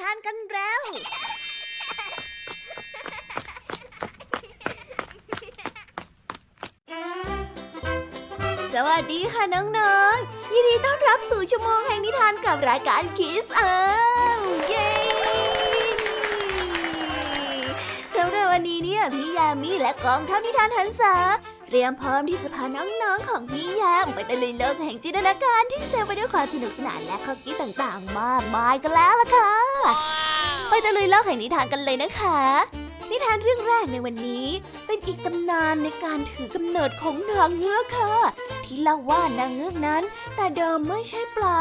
ทานกันแล้ว สวัสดีค่ะน้องๆ ยินดีต้อนรับสู่ชั่วโมงแห่งนิทานกับรายการคิสเอ้าเย้สำหรับวันนี้เนี่ยพี่ยามีและกองทัพนิทานหันษาเตรียมพร้อมที่จะพาน้องๆของพี่ยามไปตะลุยโลกแห่งจินตนาการที่เต็มไปด้วยความสนุกสนานและข้อคิดต่างๆ มากมายกันแล้วล่ะค่ะ ไปตะลุยโลกแห่งนิทานกันเลยนะคะ นิทานเรื่องแรกในวันนี้เป็นอีกตำนานในการถือกำเนิดของนางเงือกค่ะ ที่เล่าว่านางเงือกนั้น แต่เดิมไม่ใช่ปลา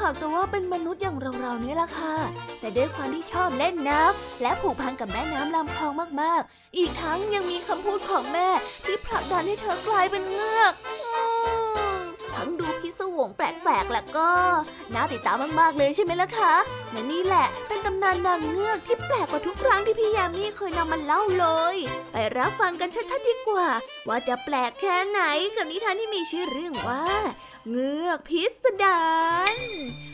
หากแต่ว่าเป็นมนุษย์อย่างเราๆนี่แหละค่ะ แต่ด้วยความที่ชอบเล่นน้ำและผูกพันกับแม่น้ำลำคลองมากๆ อีกทั้งยังมีคำพูดของแม่ที่ผลักดันให้เธอกลายเป็นเงือกอ ทั้งดูพิศวงแปลกๆ แล้วก็ น่าติดตามมากๆเลยใช่ไหมล่ะคะและนี่แหละเป็นตำนานนางเงือกที่แปลกกว่าทุกครั้งที่พี่ยามีเคยนำมาเล่าเลย ไปรับฟังกันชัดๆดีกว่า ว่าจะแปลกแค่ไหนกับนิทานที่มีชื่อเรื่องว่า เงือกพิสดาร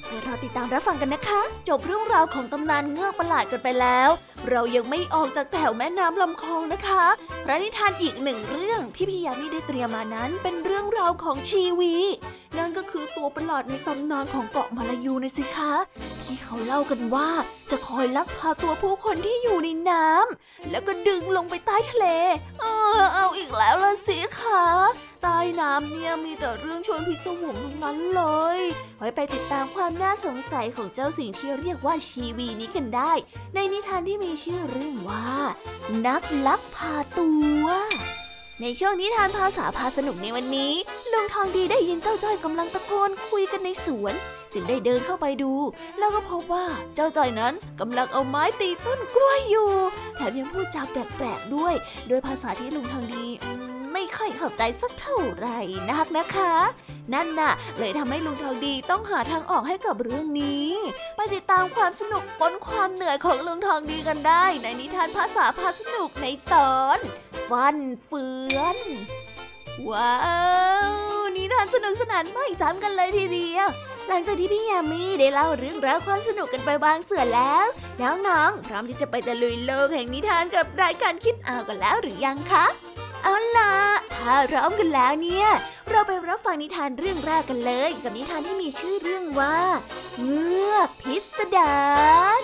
ไปรอติดตามรับฟังกันนะคะ จบเรื่องราวของตำนานเงือกประหลาดกันไปแล้ว เรายังไม่ออกจากแถวแม่น้ำลำคลองนะคะพระนิทานอีกหนึ่งเรื่องที่พี่ยามีได้เตรียมมานั้นเป็นเรื่องราวของชีวี นั่นก็คือตัวประหลาดในตำนานของเกาะมาลายูนะสิคะ ที่เขาเล่ากันว่าจะคอยลักพาตัวผู้คนที่อยู่ในน้ำแล้วก็ดึงลงไปใต้ทะเล เออเอาอีกแล้วละสิคะ ใต้น้ำเนี่ยมีแต่เรื่องชวนพิศวงทั้งนั้นเลย ไว้ไปติดตามความน่าสงสัยของเจ้าสิ่งที่เรียกว่าชีวีนี้กันได้ ในนิทานที่มีชื่อเรื่องว่า นักลักพาตัวในช่วงนิทานภาษาพาสนุกในวันนี้ลุงทองดีได้ยินเจ้าจ้อยกำลังตะโกนคุยกันในสวน จึงได้เดินเข้าไปดู แล้วก็พบว่าเจ้าจ้อยนั้นกำลังเอาไม้ตีต้นกล้วยอยู่แถมยังพูดจาแปลกๆด้วย โดยภาษาที่ลุงทองดีอื ไม่ค่อยเข้าใจสักเท่าไหร่นักนะคะ นั่นน่ะ เลยทำให้ลุงทองดีต้องหาทางออกให้กับเรื่องนี้ ไปติดตามความสนุกปนความเหนื่อยของลุงทองดีกันได้ ในนิทานภาษาพาสนุกในตอน ฟันเฟือน ว้าวนิทานสนุกสนานไม่ซ้ำกันเลยทีเดียวหลังจากที่พี่ยามีได้เล่าเรื่องราวความสนุกกันไปบางส่วนแล้ว น้องๆ พร้อมที่จะไปตะลุยโลกแห่งนิทานกับรายการคิดเอากันแล้วหรือยังคะ เอาล่ะถ้าพร้อมกันแล้วเนี่ย เราไปรับฟังนิทานเรื่องแรกกันเลย กับนิทานที่มีชื่อเรื่องว่า เงือกพิสดาร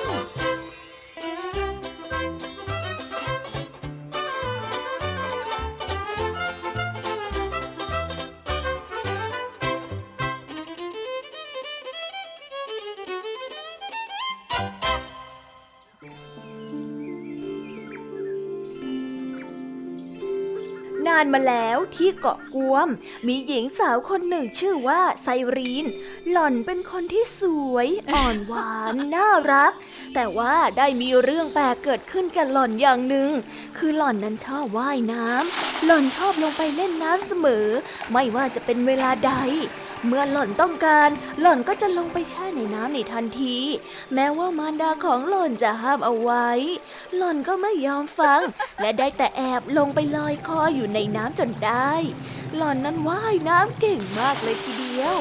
านมาแล้วที่เกาะกวม มีหญิงสาวคนหนึ่งชื่อว่าไซรีน หล่อนเป็นคนที่สวยอ่อนหวานน่ารัก แต่ว่าได้มีเรื่องแปลกเกิดขึ้นกับหล่อนอย่างหนึ่ง คือหล่อนนั้นชอบว่ายน้ำหล่อนชอบลงไปเล่นน้ำเสมอ ไม่ว่าจะเป็นเวลาใด เมื่อหล่อนต้องการ หล่อนก็จะลงไปแช่ในน้ำในทันที แม้ว่ามารดาของหล่อนจะห้ามเอาไว้ หล่อนก็ไม่ยอมฟัง และได้แต่แอบลงไปลอยคออยู่ในน้ำจนได้ หล่อนนั้นว่ายน้ำเก่งมากเลยทีเดียว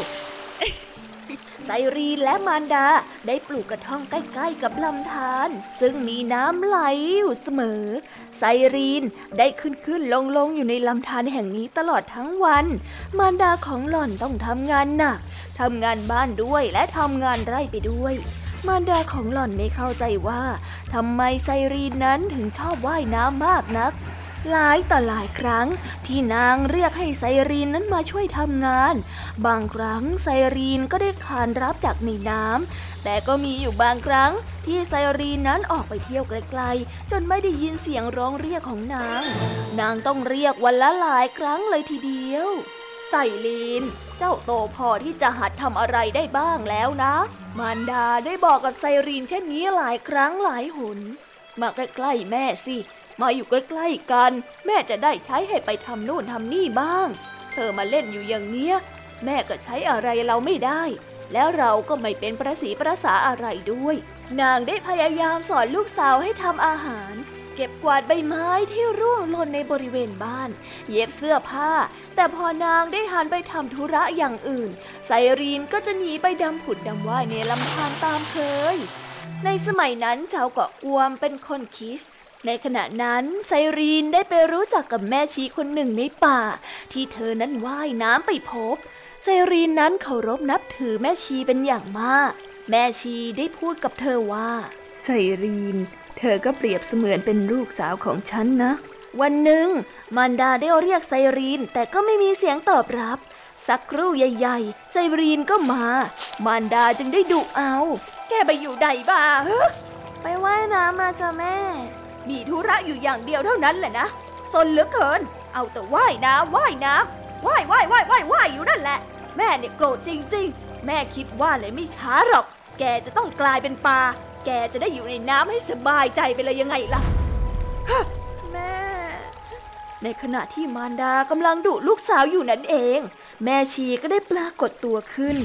ไซรีนและมารดาได้ปลูกกระท่อมใกล้ ๆ กับลำธารซึ่งมีน้ำไหลอยู่เสมอ ไซรีนได้ขึ้นขึ้นลงลงอยู่ในลำธารแห่งนี้ตลอดทั้งวัน มารดาของหล่อนต้องทำงานหนักทำงานบ้านด้วยและทำงานไร่ไปด้วย มารดาของหล่อนไม่เข้าใจว่าทำไมไซรีนนั้นถึงชอบว่ายน้ำมากนัก หลายต่อหลายครั้งที่นางเรียกให้ไซรีนนั้นมาช่วยทำงาน บางครั้งไซรีนก็ได้ขานรับจากในน้ำแต่ก็มีอยู่บางครั้งที่ไซรีนนั้นออกไปเที่ยวไกลๆ จนไม่ได้ยินเสียงร้องเรียกของนาง นางต้องเรียกวันละหลายครั้งเลยทีเดียว ไซรีน เจ้าโตพอที่จะหัดทำอะไรได้บ้างแล้วนะ มารดาได้บอกกับไซรีนเช่นนี้หลายครั้งหลายหน มาใกล้ๆแม่สิ มาอยู่ใกล้ๆกัน แม่จะได้ใช้ให้ไปทำนู่นทำนี่บ้าง เธอมาเล่นอยู่อย่างเนี้ย แม่ก็ใช้อะไรเราไม่ได้ แล้วเราก็ไม่เป็นประสีประสาอะไรด้วย นางได้พยายามสอนลูกสาวให้ทำอาหาร เก็บกวาดใบไม้ที่ร่วงหล่นในบริเวณบ้าน เย็บเสื้อผ้า แต่พอนางได้หันไปทำธุระอย่างอื่น ไซรีนก็จะหนีไปดำผุดดำว่ายในลำธารตามเคย ในสมัยนั้นชาวเกาะอวมเป็นคนคิส ในขณะนั้นไซรีนได้ไปรู้จักกับแม่ชีคนหนึ่งในป่า ที่เธอนั้นว่ายน้ำไปพบ ไซรีนนั้นเคารพนับถือแม่ชีเป็นอย่างมาก แม่ชีได้พูดกับเธอว่า ไซรีน เธอก็เปรียบเสมือนเป็นลูกสาวของฉันนะ วันหนึ่งมารดาได้เรียกไซรีนแต่ก็ไม่มีเสียงตอบรับ สักครู่ใหญ่ๆ ไซรีนก็มา มารดาจึงได้ดุเอา แกไปอยู่ใดบ้าเฮ้ไปว่ายน้ำมาจ้ะแม่ มีธุระอยู่อย่างเดียวเท่านั้นแหละนะสนเหลือเกิน เอาแต่ว่ายน้ำว่ายน้ำว่ายว่ายว่ายว่ายว่ายอยู่นั่นแหละ แม่เนี่ยโกรธจริง ๆ แม่คิดว่าเลยไม่ช้าหรอก แกจะต้องกลายเป็นปลา แกจะได้อยู่ในน้ำให้สบายใจไปเลยยังไงล่ะฮะแม่ ในขณะที่มารดากำลังดุลูกสาวอยู่นั่นเอง แม่ชีก็ได้ปรากฏตัวขึ้น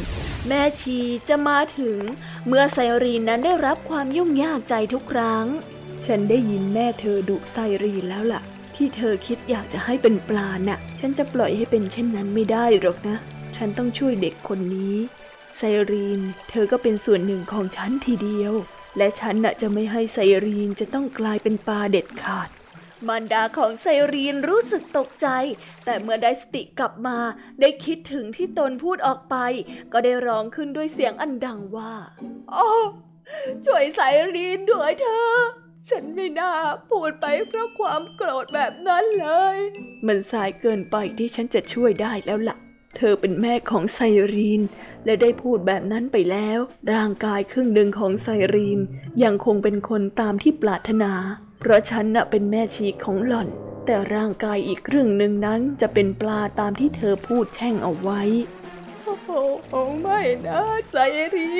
แม่ชีจะมาถึง เมื่อไซรีนนั้นได้รับความยุ่งยากใจทุกครั้ง ฉันได้ยินแม่เธอดุไซรีนแล้วล่ะ ที่เธอคิดอยากจะให้เป็นปลาน่ะ ฉันจะปล่อยให้เป็นเช่นนั้นไม่ได้หรอกนะ ฉันต้องช่วยเด็กคนนี้ ไซรีน เธอก็เป็นส่วนหนึ่งของฉันทีเดียว และฉันน่ะจะไม่ให้ไซรีนจะต้องกลายเป็นปลาเด็ดขาดมารดาของไซรีนรู้สึกตกใจ แต่เมื่อได้สติกลับมา ได้คิดถึงที่ตนพูดออกไป ก็ได้ร้องขึ้นด้วยเสียงอันดังว่า โอ้ช่วยไซรีนด้วยเธอ ฉันไม่น่าพูดไปเพราะความโกรธแบบนั้นเลย มันสายเกินไปที่ฉันจะช่วยได้แล้วล่ะ เธอเป็นแม่ของไซรีน และได้พูดแบบนั้นไปแล้ว ร่างกายครึ่งหนึ่งของไซรีน ยังคงเป็นคนตามที่ปรารถนา เพราะฉันน่ะเป็นแม่ชีของหล่อน แต่ร่างกายอีกครึ่งหนึ่งนั้นจะเป็นปลาตามที่เธอพูดแช่งเอาไว้ โอ้โหไม่นะไซรี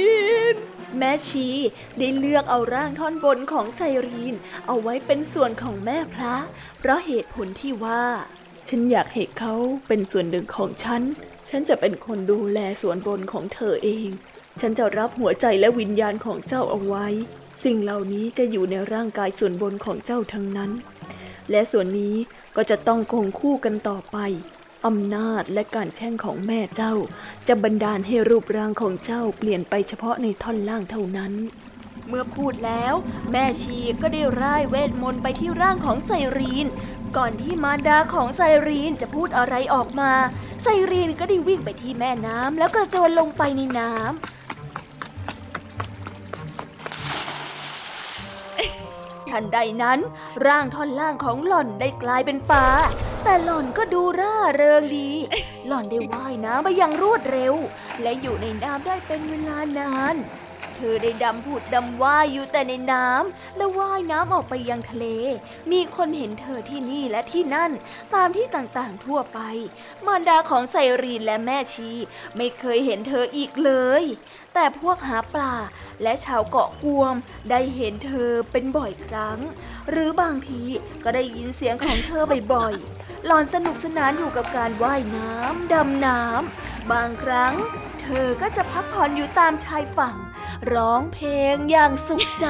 น แม่ชีได้เลือกเอาร่างท่อนบนของไซรีน เอาไว้เป็นส่วนของแม่พระ เพราะเหตุผลที่ว่า ฉันอยากให้เขาเป็นส่วนหนึ่งของฉัน ฉันจะเป็นคนดูแลส่วนบนของเธอเอง ฉันจะรับหัวใจและวิญญาณของเจ้าเอาไว้ สิ่งเหล่านี้จะอยู่ในร่างกายส่วนบนของเจ้าทั้งนั้น และส่วนนี้ก็จะต้องคงคู่กันต่อไป อำนาจและการแช่งของแม่เจ้า จะบันดาลให้รูปร่างของเจ้าเปลี่ยนไปเฉพาะในท่อนล่างเท่านั้น เมื่อพูดแล้ว แม่ชีก็ได้ร่ายเวทมนต์ไปที่ร่างของไซรีน ก่อนที่มารดาของไซรีนจะพูดอะไรออกมา ไซรีนก็ได้วิ่งไปที่แม่น้ำแล้วกระโจนลงไปในน้ำ ทันใดนั้น ร่างท่อนล่างของหล่อนได้กลายเป็นปลาแต่หล่อนก็ดูร่าเริงดี หล่อนได้ว่ายน้ำไปอย่างรวดเร็ว และอยู่ในน้ำได้เป็นเวลานาน เธอได้ดำผุดดำว่ายอยู่แต่ในน้ำและว่ายน้ำออกไปยังทะเล มีคนเห็นเธอที่นี่และที่นั่น ตามที่ต่างๆทั่วไป มารดาของไซรีนและแม่ชี ไม่เคยเห็นเธออีกเลย แต่พวกหาปลาและชาวเกาะกวมได้เห็นเธอเป็นบ่อยครั้ง หรือบางทีก็ได้ยินเสียงของเธอบ่อยๆหลอนสนุกสนานอยู่กับการว่ายน้ำดำน้ำบางครั้ง เธอก็จะพักผ่อนอยู่ตามชายฝั่ง ร้องเพลงอย่างสุขใจ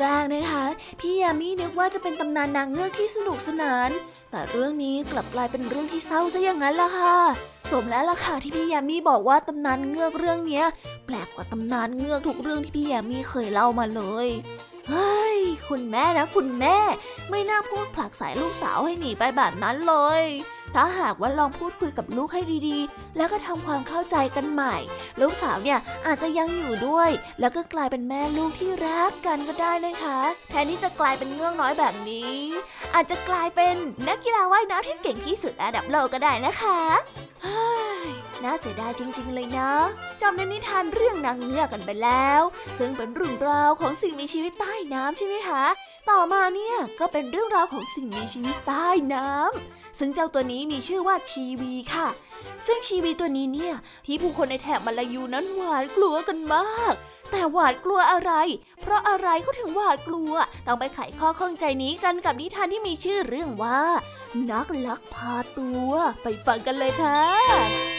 แรกนะคะ พี่ยามีนึกว่าจะเป็นตำนานนางเงือกที่สนุกสนาน แต่เรื่องนี้กลับกลายเป็นเรื่องที่เศร้าซะอย่างนั้นล่ะค่ะ สมแล้วล่ะค่ะที่พี่ยามีบอกว่าตำนานเงือกเรื่องเนี้ยแปลกกว่าตำนานเงือกทุกเรื่องที่พี่ยามีเคยเล่ามาเลยเฮ้ยคุณแม่นะคุณแม่ ไม่น่าพูดผลักสายลูกสาวให้หนีไปแบบนั้นเลย ถ้าหากว่าลองพูดคุยกับลูกให้ดีๆ แล้วก็ทำความเข้าใจกันใหม่ ลูกสาวเนี่ยอาจจะยังอยู่ด้วย แล้วก็กลายเป็นแม่ลูกที่รักกันก็ได้นะคะ แทนที่จะกลายเป็นเงือกน้อยแบบนี้ อาจจะกลายเป็นนักกีฬาว่ายน้ำที่เก่งที่สุดระดับโลกก็ได้นะคะนน่าเสียดายจริง ๆ เลยนะ จำในนิทานเรื่องนางเงือกกันไปแล้ว ซึ่งเป็นเรื่องราวของสิ่งมีชีวิตใต้น้ำใช่ไหมคะ ต่อมาเนี่ยก็เป็นเรื่องราวของสิ่งมีชีวิตใต้น้ำซึ่งเจ้าตัวนี้มีชื่อว่าชีวีค่ะ ซึ่งชีวีตัวนี้เนี่ยพี่ผู้คนในแถบมาลายูนั้นหวาดกลัวกันมาก แต่หวาดกลัวอะไร เพราะอะไรเขาถึงหวาดกลัว ต้องไปไขข้อข้องใจนี้กันกับนิทานที่มีชื่อเรื่องว่า นักลักพาตัว ไปฟังกันเลยค่ะ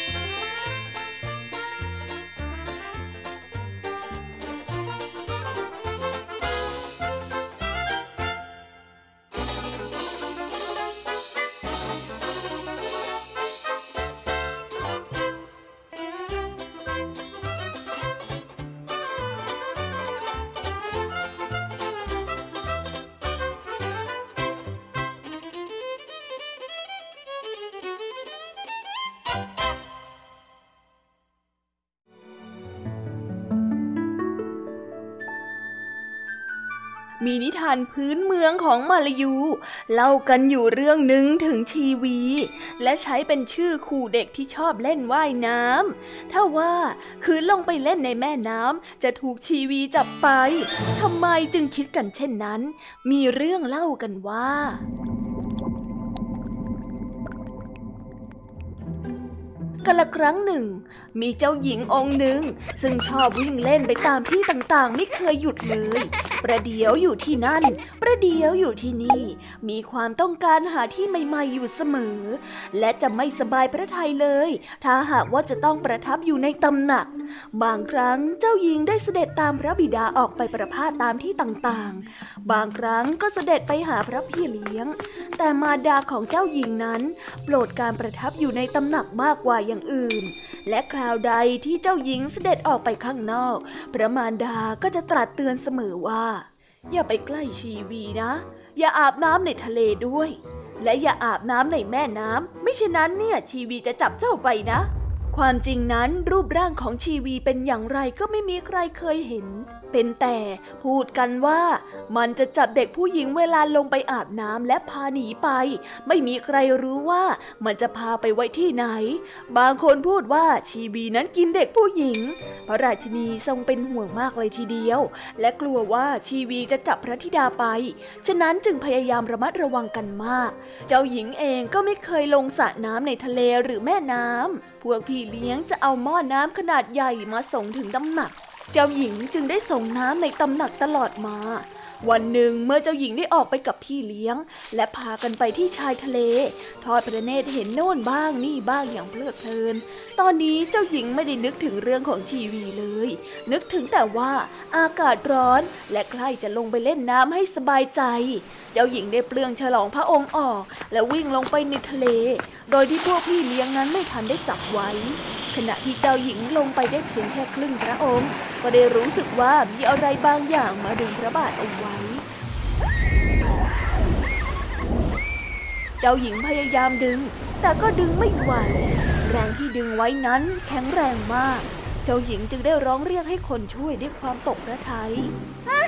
มีนิทานพื้นเมืองของมาลายู เล่ากันอยู่เรื่องหนึ่งถึงชีวี และใช้เป็นชื่อขู่เด็กที่ชอบเล่นว่ายน้ำถ้าว่าคืนลงไปเล่นในแม่น้ำจะถูกชีวีจับไปทำไมจึงคิดกันเช่นนั้น มีเรื่องเล่ากันว่า กันละครั้งหนึ่ง มีเจ้าหญิงองค์หนึ่ง ซึ่งชอบวิ่งเล่นไปตามที่ต่างๆ ไม่เคยหยุดเลย ประเดี๋ยวอยู่ที่นั่น ประเดี๋ยวอยู่ที่นี่ มีความต้องการหาที่ใหม่ ๆ อยู่เสมอ และจะไม่สบายพระทัยเลย ถ้าหากว่าจะต้องประทับอยู่ในตำหนัก บางครั้งเจ้าหญิงได้เสด็จตามพระบิดาออกไปประพาสตามที่ต่างๆ บางครั้งก็เสด็จไปหาพระพี่เลี้ยง แต่มาดาของเจ้าหญิงนั้น โปรดการประทับอยู่ในตำหนักมากกว่าอย่างอื่น และคราวใดที่เจ้าหญิงเสด็จออกไปข้างนอก พระมารดาก็จะตรัสเตือนเสมอว่า อย่าไปใกล้ชีวีนะ อย่าอาบน้ำในทะเลด้วย และอย่าอาบน้ำในแม่น้ำไม่เช่นนั้นเนี่ยชีวีจะจับเจ้าไปนะ ความจริงนั้นรูปร่างของชีวีเป็นอย่างไรก็ไม่มีใครเคยเห็น เป็นแต่พูดกันว่ามันจะจับเด็กผู้หญิงเวลาลงไปอาบน้ำและพาหนีไป ไม่มีใครรู้ว่ามันจะพาไปไว้ที่ไหน บางคนพูดว่าชีวีนั้นกินเด็กผู้หญิง พระราชินีทรงเป็นห่วงมากเลยทีเดียว และกลัวว่าชีวีจะจับพระธิดาไป ฉะนั้นจึงพยายามระมัดระวังกันมาก เจ้าหญิงเองก็ไม่เคยลงสระน้ำในทะเลหรือแม่น้ำพวกพี่เลี้ยงจะเอาหม้อน้ำขนาดใหญ่มาส่งถึงตำหนัก เจ้าหญิงจึงได้ส่งน้ำในตำหนักตลอดมา วันหนึ่งเมื่อเจ้าหญิงได้ออกไปกับพี่เลี้ยง และพากันไปที่ชายทะเล ทอดพระเนตรเห็นโน่นบ้างนี่บ้างอย่างเพลิดเพลิน ตอนนี้เจ้าหญิงไม่ได้นึกถึงเรื่องของทีวีเลย นึกถึงแต่ว่าอากาศร้อนและใครจะลงไปเล่นน้ำให้สบายใจ เจ้าหญิงได้เปลืองฉลองพระองค์ออก และวิ่งลงไปในทะเล โดยที่พวกพี่เลี้ยงนั้นไม่ทันได้จับไว้ ขณะที่เจ้าหญิงลงไปได้เพียงแค่ครึ่งพระองค์ ก็ได้รู้สึกว่ามีอะไรบางอย่างมาดึงพระบาทเอาไว้ เจ้าหญิงพยายามดึง แต่ก็ดึงไม่ไหว แรงที่ดึงไว้นั้นแข็งแรงมาก เจ้าหญิงจึงได้ร้องเรียกให้คนช่วยด้วยความตกพระทัยฮะ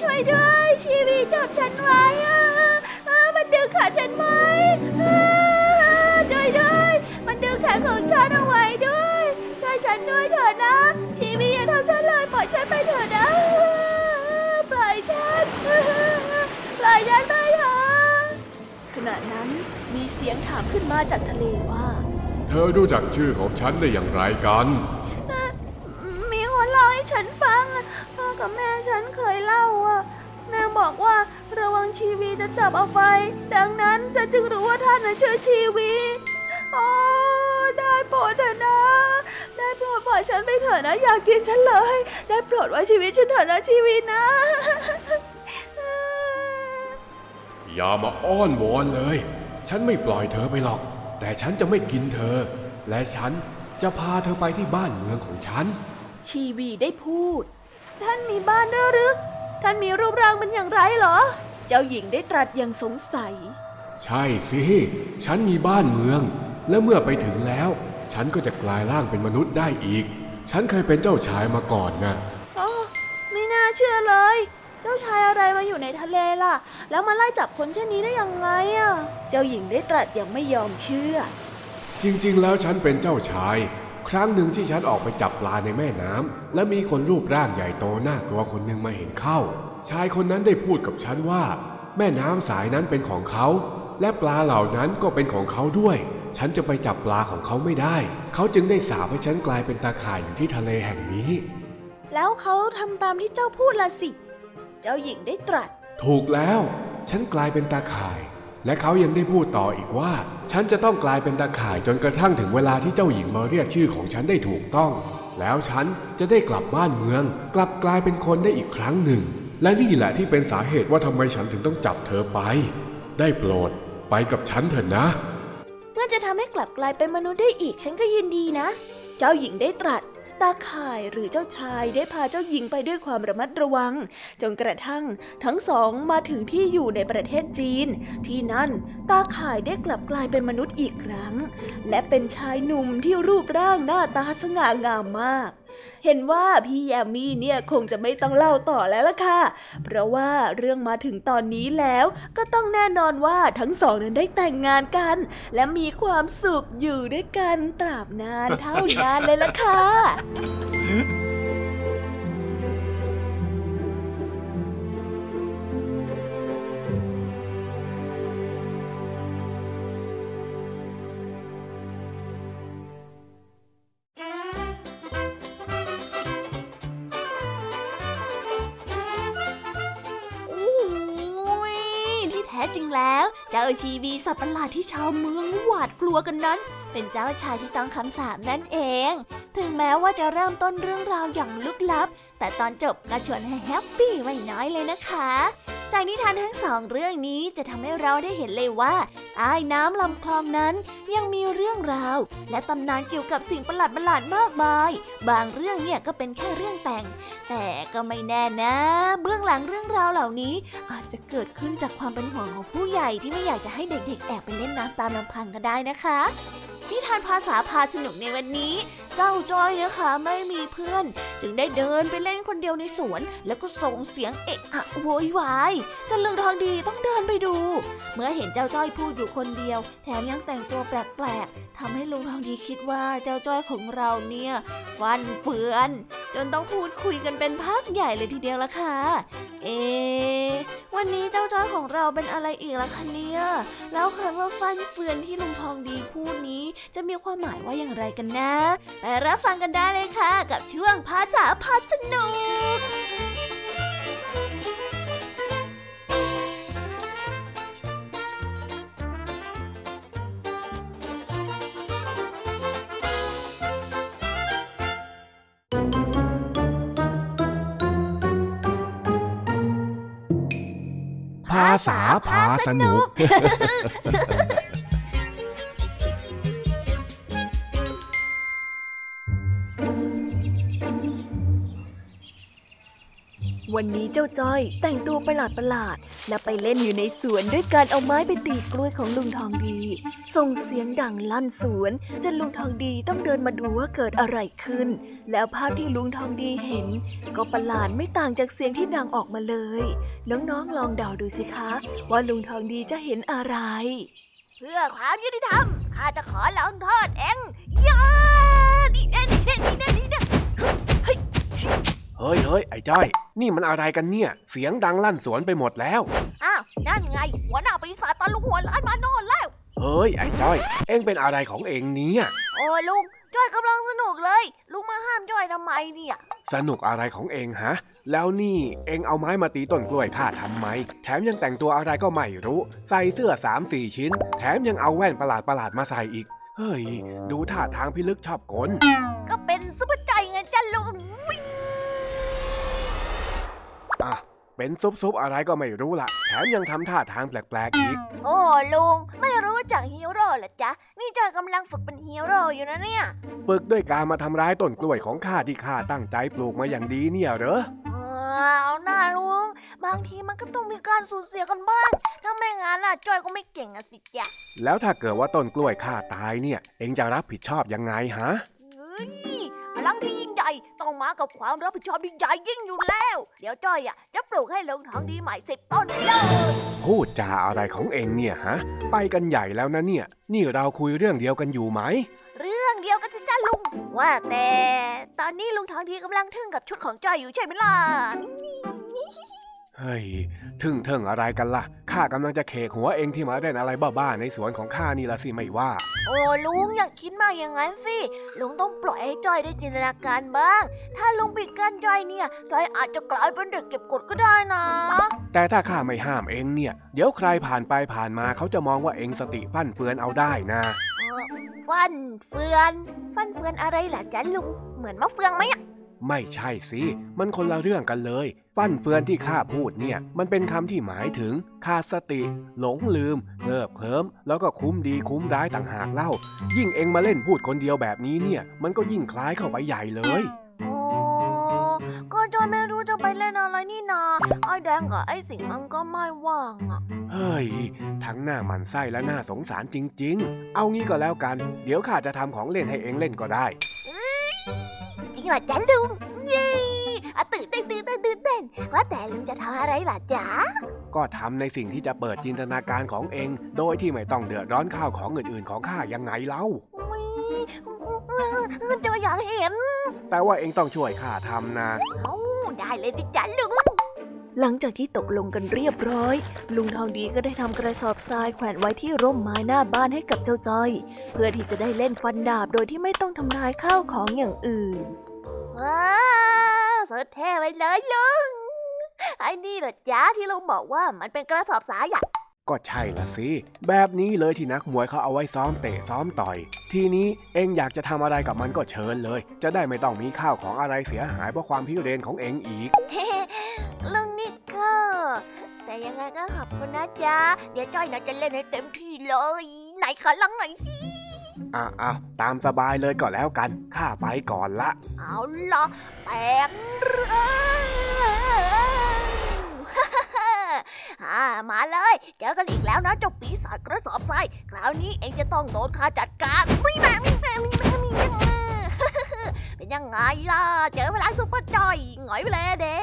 ช่วยด้วย ชีวีจับฉันไว้อะมันดึงขาฉันไว้ช่วยด้วย มันดึงแขนของฉันเอาไว้ด้วยช่วยฉันด้วยเถอะนะ ชีวีอย่าทำฉันเลยปล่อยฉันไปเถอะนะปล่อยฉันปล่อยฉันไปเถอะขณะนั้นมีเสียงถามขึ้นมาจากทะเลว่า เธอรู้จักชื่อของฉันได้อย่างไรกัน มีคนเล่าให้ฉันฟังอะพ่อกับแม่ฉันเคยเล่าอะแม่บอกว่าระวังชีวีจะจับเอาไปดังนั้นฉันจึงรู้ว่าท่านน่ะชื่อชีวีโอ้ได้โปรดเถอะนะ ได้โปรดปล่อยฉันไปเถอะนะอย่ากินฉันเลย ได้โปรดไว้ชีวิตฉันเถอะนะชีวีนะ อย่ามาอ้อนวอนเลย ฉันไม่ปล่อยเธอไปหรอก แต่ฉันจะไม่กินเธอ และฉันจะพาเธอไปที่บ้านเมืองของฉัน ชีวีได้พูด ท่านมีบ้านด้วยหรือ ท่านมีรูปร่างเป็นอย่างไรเหรอ เจ้าหญิงได้ตรัสอย่างสงสัย ใช่สิ ฉันมีบ้านเมือง และเมื่อไปถึงแล้ว ฉันก็จะกลายร่างเป็นมนุษย์ได้อีก ฉันเคยเป็นเจ้าชายมาก่อนนะโอ้ไม่น่าเชื่อเลย เจ้าชายอะไรมาอยู่ในทะเลล่ะ แล้วมาไล่จับคนเช่นนี้ได้ยังไงอะ เจ้าหญิงได้ตรัสอย่างไม่ยอมเชื่อ จริงๆ แล้วฉันเป็นเจ้าชาย ครั้งหนึ่งที่ฉันออกไปจับปลาในแม่น้ำและมีคนรูปร่างใหญ่โตน่ากลัวคนหนึ่งมาเห็นเข้า ชายคนนั้นได้พูดกับฉันว่า แม่น้ำสายนั้นเป็นของเขา และปลาเหล่านั้นก็เป็นของเขาด้วย ฉันจะไปจับปลาของเขาไม่ได้ เขาจึงได้สาปให้ฉันกลายเป็นตาข่ายอยู่ที่ทะเลแห่งนี้ แล้วเขาทำตามที่เจ้าพูดละสิ เจ้าหญิงได้ตรัส ถูกแล้ว ฉันกลายเป็นตาข่าย และเขายังได้พูดต่ออีกว่า ฉันจะต้องกลายเป็นตาข่ายจนกระทั่งถึงเวลาที่เจ้าหญิงมาเรียกชื่อของฉันได้ถูกต้อง แล้วฉันจะได้กลับบ้านเมือง กลับกลายเป็นคนได้อีกครั้งหนึ่ง และนี่แหละที่เป็นสาเหตุว่าทำไมฉันถึงต้องจับเธอไป ได้โปรด ไปกับฉันเถอะนะเมื่อจะทำให้กลับกลายเป็นมนุษย์ได้อีกฉันก็ยินดีนะ เจ้าหญิงได้ตรัส ตาข่ายหรือเจ้าชายได้พาเจ้าหญิงไปด้วยความระมัดระวัง จนกระทั่งทั้งสองมาถึงที่อยู่ในประเทศจีน ที่นั่นตาข่ายได้กลับกลายเป็นมนุษย์อีกครั้ง และเป็นชายหนุ่มที่รูปร่างหน้าตาสง่างามมาก เห็นว่าพี่แยมมี่เนี่ยคงจะไม่ต้องเล่าต่อแล้วล่ะค่ะ เพราะว่าเรื่องมาถึงตอนนี้แล้วก็ต้องแน่นอนว่าทั้งสองนั้นได้แต่งงานกัน และมีความสุขอยู่ด้วยกันตราบนานเท่านานเลยล่ะค่ะ เจ้าชีบีสัตว์ประหลาดที่ชาวเมืองหวาดกลัวกันนั้น เป็นเจ้าชายที่ต้องคำสาปนั่นเอง ถึงแม้ว่าจะเริ่มต้นเรื่องราวอย่างลึกลับ แต่ตอนจบก็ชวนให้แฮปปี้ไม่น้อยเลยนะคะ จากนิทานทั้งสองเรื่องนี้จะทำให้เราได้เห็นเลยว่าใต้น้ำลำคลองนั้นยังมีเรื่องราว และตำนานเกี่ยวกับสิ่งประหลาดประหลาดมากมาย บางเรื่องเนี่ยก็เป็นแค่เรื่องแต่ง แต่ก็ไม่แน่นะ เบื้องหลังเรื่องราวเหล่านี้ อาจจะเกิดขึ้นจากความเป็นห่วงของผู้ใหญ่ที่ไม่อยากจะให้เด็กๆ แอบไปเล่นน้ำตามลำพังก็ได้นะคะนิทานภาษาพาสนุกในวันนี้เจ้าจ้อยนะคะไม่มีเพื่อน จึงได้เดินไปเล่นคนเดียวในสวน แล้วก็ส่งเสียงเอะอะโวยวายจนลุงทองดีต้องเดินไปดู เมื่อเห็นเจ้าจ้อยพูดอยู่คนเดียว แถมยังแต่งตัวแปลกๆทำให้ลุงทองดีคิดว่าเจ้าจ้อยของเราเนี่ยฟันเฟือน จนต้องพูดคุยกันเป็นพักใหญ่เลยทีเดียวละค่ะเอ วันนี้เจ้าจ้อยของเราเป็นอะไรอีกล่ะคะเนี่ย แล้วคำว่าฟันเฟือนที่ลุงทองดีพูดนี้ จะมีความหมายว่าอย่างไรกันนะ ไปรับฟังกันได้เลยค่ะ กับช่วงพาจ๋าพาสนุก ภาษาพาสนุก วันนี้เจ้าจ้อย แต่งตัวประหลาดประหลาด และไปเล่นอยู่ในสวนด้วยการเอาไม้ไปตีกล้วยของลุงทองดี ส่งเสียงดังลั่นสวนจนลุงทองดีต้องเดินมาดูว่าเกิดอะไรขึ้น แล้วภาพที่ลุงทองดีเห็น ก็ประหลาดไม่ต่างจากเสียงที่ดังออกมาเลย น้องๆลองเดาดูสิคะ ว่าลุงทองดีจะเห็นอะไร เพื่อความยุติธรรมข้าจะขอลองโทษเองย่านี่แน่นี่แน่นี่แน่นี่นเฮ้ย เฮ้ยเฮ้ยไอ้จ้อย นี่มันอะไรกันเนี่ย เสียงดังลั่นสวนไปหมดแล้ว อ้าว นั่นไง หัวหน้าปีศาจตอนลุงหัวล้านมาโน่นแล้ว เฮ้ย ไอ้จ้อย เอ็งเป็นอะไรของเอ็งเนี่ยโอ้ลุงจ้อยกำลังสนุกเลย ลุงมาห้ามจ้อยทำไมเนี่ย สนุกอะไรของเอ็งฮะ แล้วนี่เอ็งเอาไม้มาตีต้นกล้วยข้าทำไม แถมยังแต่งตัวอะไรก็ไม่รู้ ใส่เสื้อสามสี่ชิ้น แถมยังเอาแว่นประหลาดประหลาดๆมาใส่อีก เฮ้ย ดูท่าทางพิลึกชอบกลก็เป็นซุปเปอร์ใจไงจ้ะลุงวิ่ง อะ เป็นซุปๆอะไรก็ไม่รู้ละแถมยังทำท่าทางแปลกๆอีก โอ้ลุง ไม่รู้จักฮีโร่เหรอจ๊ะ นี่จ้อยกำลังฝึกเป็นฮีโร่อยู่นะเนี่ย ฝึกด้วยการมาทำร้ายต้นกล้วยของข้าที่ข้าตั้งใจปลูกมาอย่างดีเนี่ยเหรอเอาหน้าลุง บางทีมันก็ต้องมีการสูญเสียกันบ้าง ถ้าไม่งั้นน่ะจ้อยก็ไม่เก่งอะสิจ๊ะ แล้วถ้าเกิดว่าต้นกล้วยข้าตายเนี่ย เอ็งจะรับผิดชอบยังไงฮะเฮ้ย พลังที่ยิ่งใหญ่ต้องมากับความรับผิดชอบที่ใหญ่ยิ่งอยู่แล้ว เดี๋ยวจ้อยอะจะปลูกให้ลงทองดีใหม่สิบต้นเลยพูดจาอะไรของเอ็งเนี่ยฮะ ไปกันใหญ่แล้วนะเนี่ย นี่เราคุยเรื่องเดียวกันอยู่ไหม เรื่องเดียวกันสิจ้าลุง ว่าแต่ ตอนนี้ลุงทองดีกำลังทึ่งกับชุดของจอยอยู่ใช่ไหมล่ะ เฮ้ยทึ่งเทิงอะไรกันล่ะ ข้ากำลังจะเคกหัวเองที่มาเล่นอะไรบ้าๆในสวนของข้านี่ละสิไม่ว่า โอ้ลุงอย่าคิดมากอย่างนั้นสิ ลุงต้องปล่อยให้จอยได้จินตนาการบ้าง ถ้าลุงปิดกั้นจอยเนี่ยจอยอาจจะกลายเป็นเด็กเก็บกดก็ได้นะ แต่ถ้าข้าไม่ห้ามเองเนี่ย เดี๋ยวใครผ่านไปผ่านมาเขาจะมองว่าเองสติฟั่นเฟือนเอาได้นะเอ่อฟันเฟือน ฟันเฟือนอะไรล่ะจ๊ะลุง เหมือนมะเฟืองไหมอะ ไม่ใช่สิ มันคนละเรื่องกันเลย ฟั่นเฟือนที่ข้าพูดเนี่ย มันเป็นคำที่หมายถึงขาดสติ หลงลืมเคลิบเคลิ้มแล้วก็คุ้มดีคุ้มร้ายต่างหากเล่า ยิ่งเองมาเล่นพูดคนเดียวแบบนี้เนี่ย มันก็ยิ่งคล้ายเข้าไปใหญ่เลยโอ้ก็จอยไม่รู้จะไปเล่นอะไรนี่นาไอ้แดงกับไอ้สิงห์มันก็ไม่ว่างอะเฮ้ย ทั้งหน้าหมันไส้และหน้าสงสารจริง ๆ เอางี้ก็แล้วกัน เดี๋ยวข้าจะทำของเล่นให้เองเล่นก็ได้จริงเหรอจ๊ะลุง เย้อะตื่นเต้นตื่นเต้นตื่นเต้นว่าแต่ลุงจะทำอะไรล่ะจ๊ะ ก็ทำในสิ่งที่จะเปิดจินตนาการของเอง โดยที่ไม่ต้องเดือดร้อนข้าวของอื่นๆของข้ายังไงเล่าอุ๊ยจอยอยากเห็น แต่ว่าเองต้องช่วยข้าทำนะเอ้าได้เลยสิจ๊ะลุงหลังจากที่ตกลงกันเรียบร้อย ลุงทองดีก็ได้ทำกระสอบทรายแขวนไว้ที่ร่มไม้หน้าบ้านให้กับเจ้าจ้อย เพื่อที่จะได้เล่นฟันดาบโดยที่ไม่ต้องทำลายข้าวของอย่างอื่น ว้าวสุดเท่ไปเลยลุง ไอ้นี่เหรอจ๊ะที่ลุงบอกว่ามันเป็นกระสอบทรายอะก็ใช่ละสิ แบบนี้เลยที่นักมวยเขาเอาไว้ซ้อมเตะซ้อมต่อย ทีนี้เองอยากจะทำอะไรกับมันก็เชิญเลย จะได้ไม่ต้องมีข้าวของอะไรเสียหายเพราะความพิเรนของเองอีกลุงนี่ก็แต่ยังไงก็ขอบคุณนะจ๊ะ เดี๋ยวจ้อยน่าจะเล่นให้เต็มที่เลย ไหนขอลองหน่อยสิ อะอะตามสบายเลยก็แล้วกัน ข้าไปก่อนละ เอาล่ะแปลงร่างอ่ามาเลย เจอกันอีกแล้วนะเจ้าปีศาจกระสอบทราย คราวนี้เองจะต้องโดนข้าจัดการนี่แน่นี่แน่นี่แน่นี่แน่เป็นยังไงล่ะ เจอพลังซุปเปอร์จอยหงอยไปเลยเด้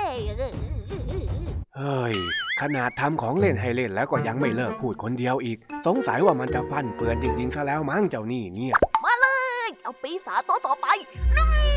เฮ้ย ขนาดทำของเล่นให้เล่นแล้วก็ยังไม่เลิกพูดคนเดียวอีก สงสัยว่ามันจะฟันเฟือนจริงๆซะแล้วมั้งเจ้านี่เนี่ย มาเลย เอาปีศาจตัวต่อไปนี่นี่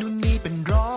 นู่นนี่เป็นร้อย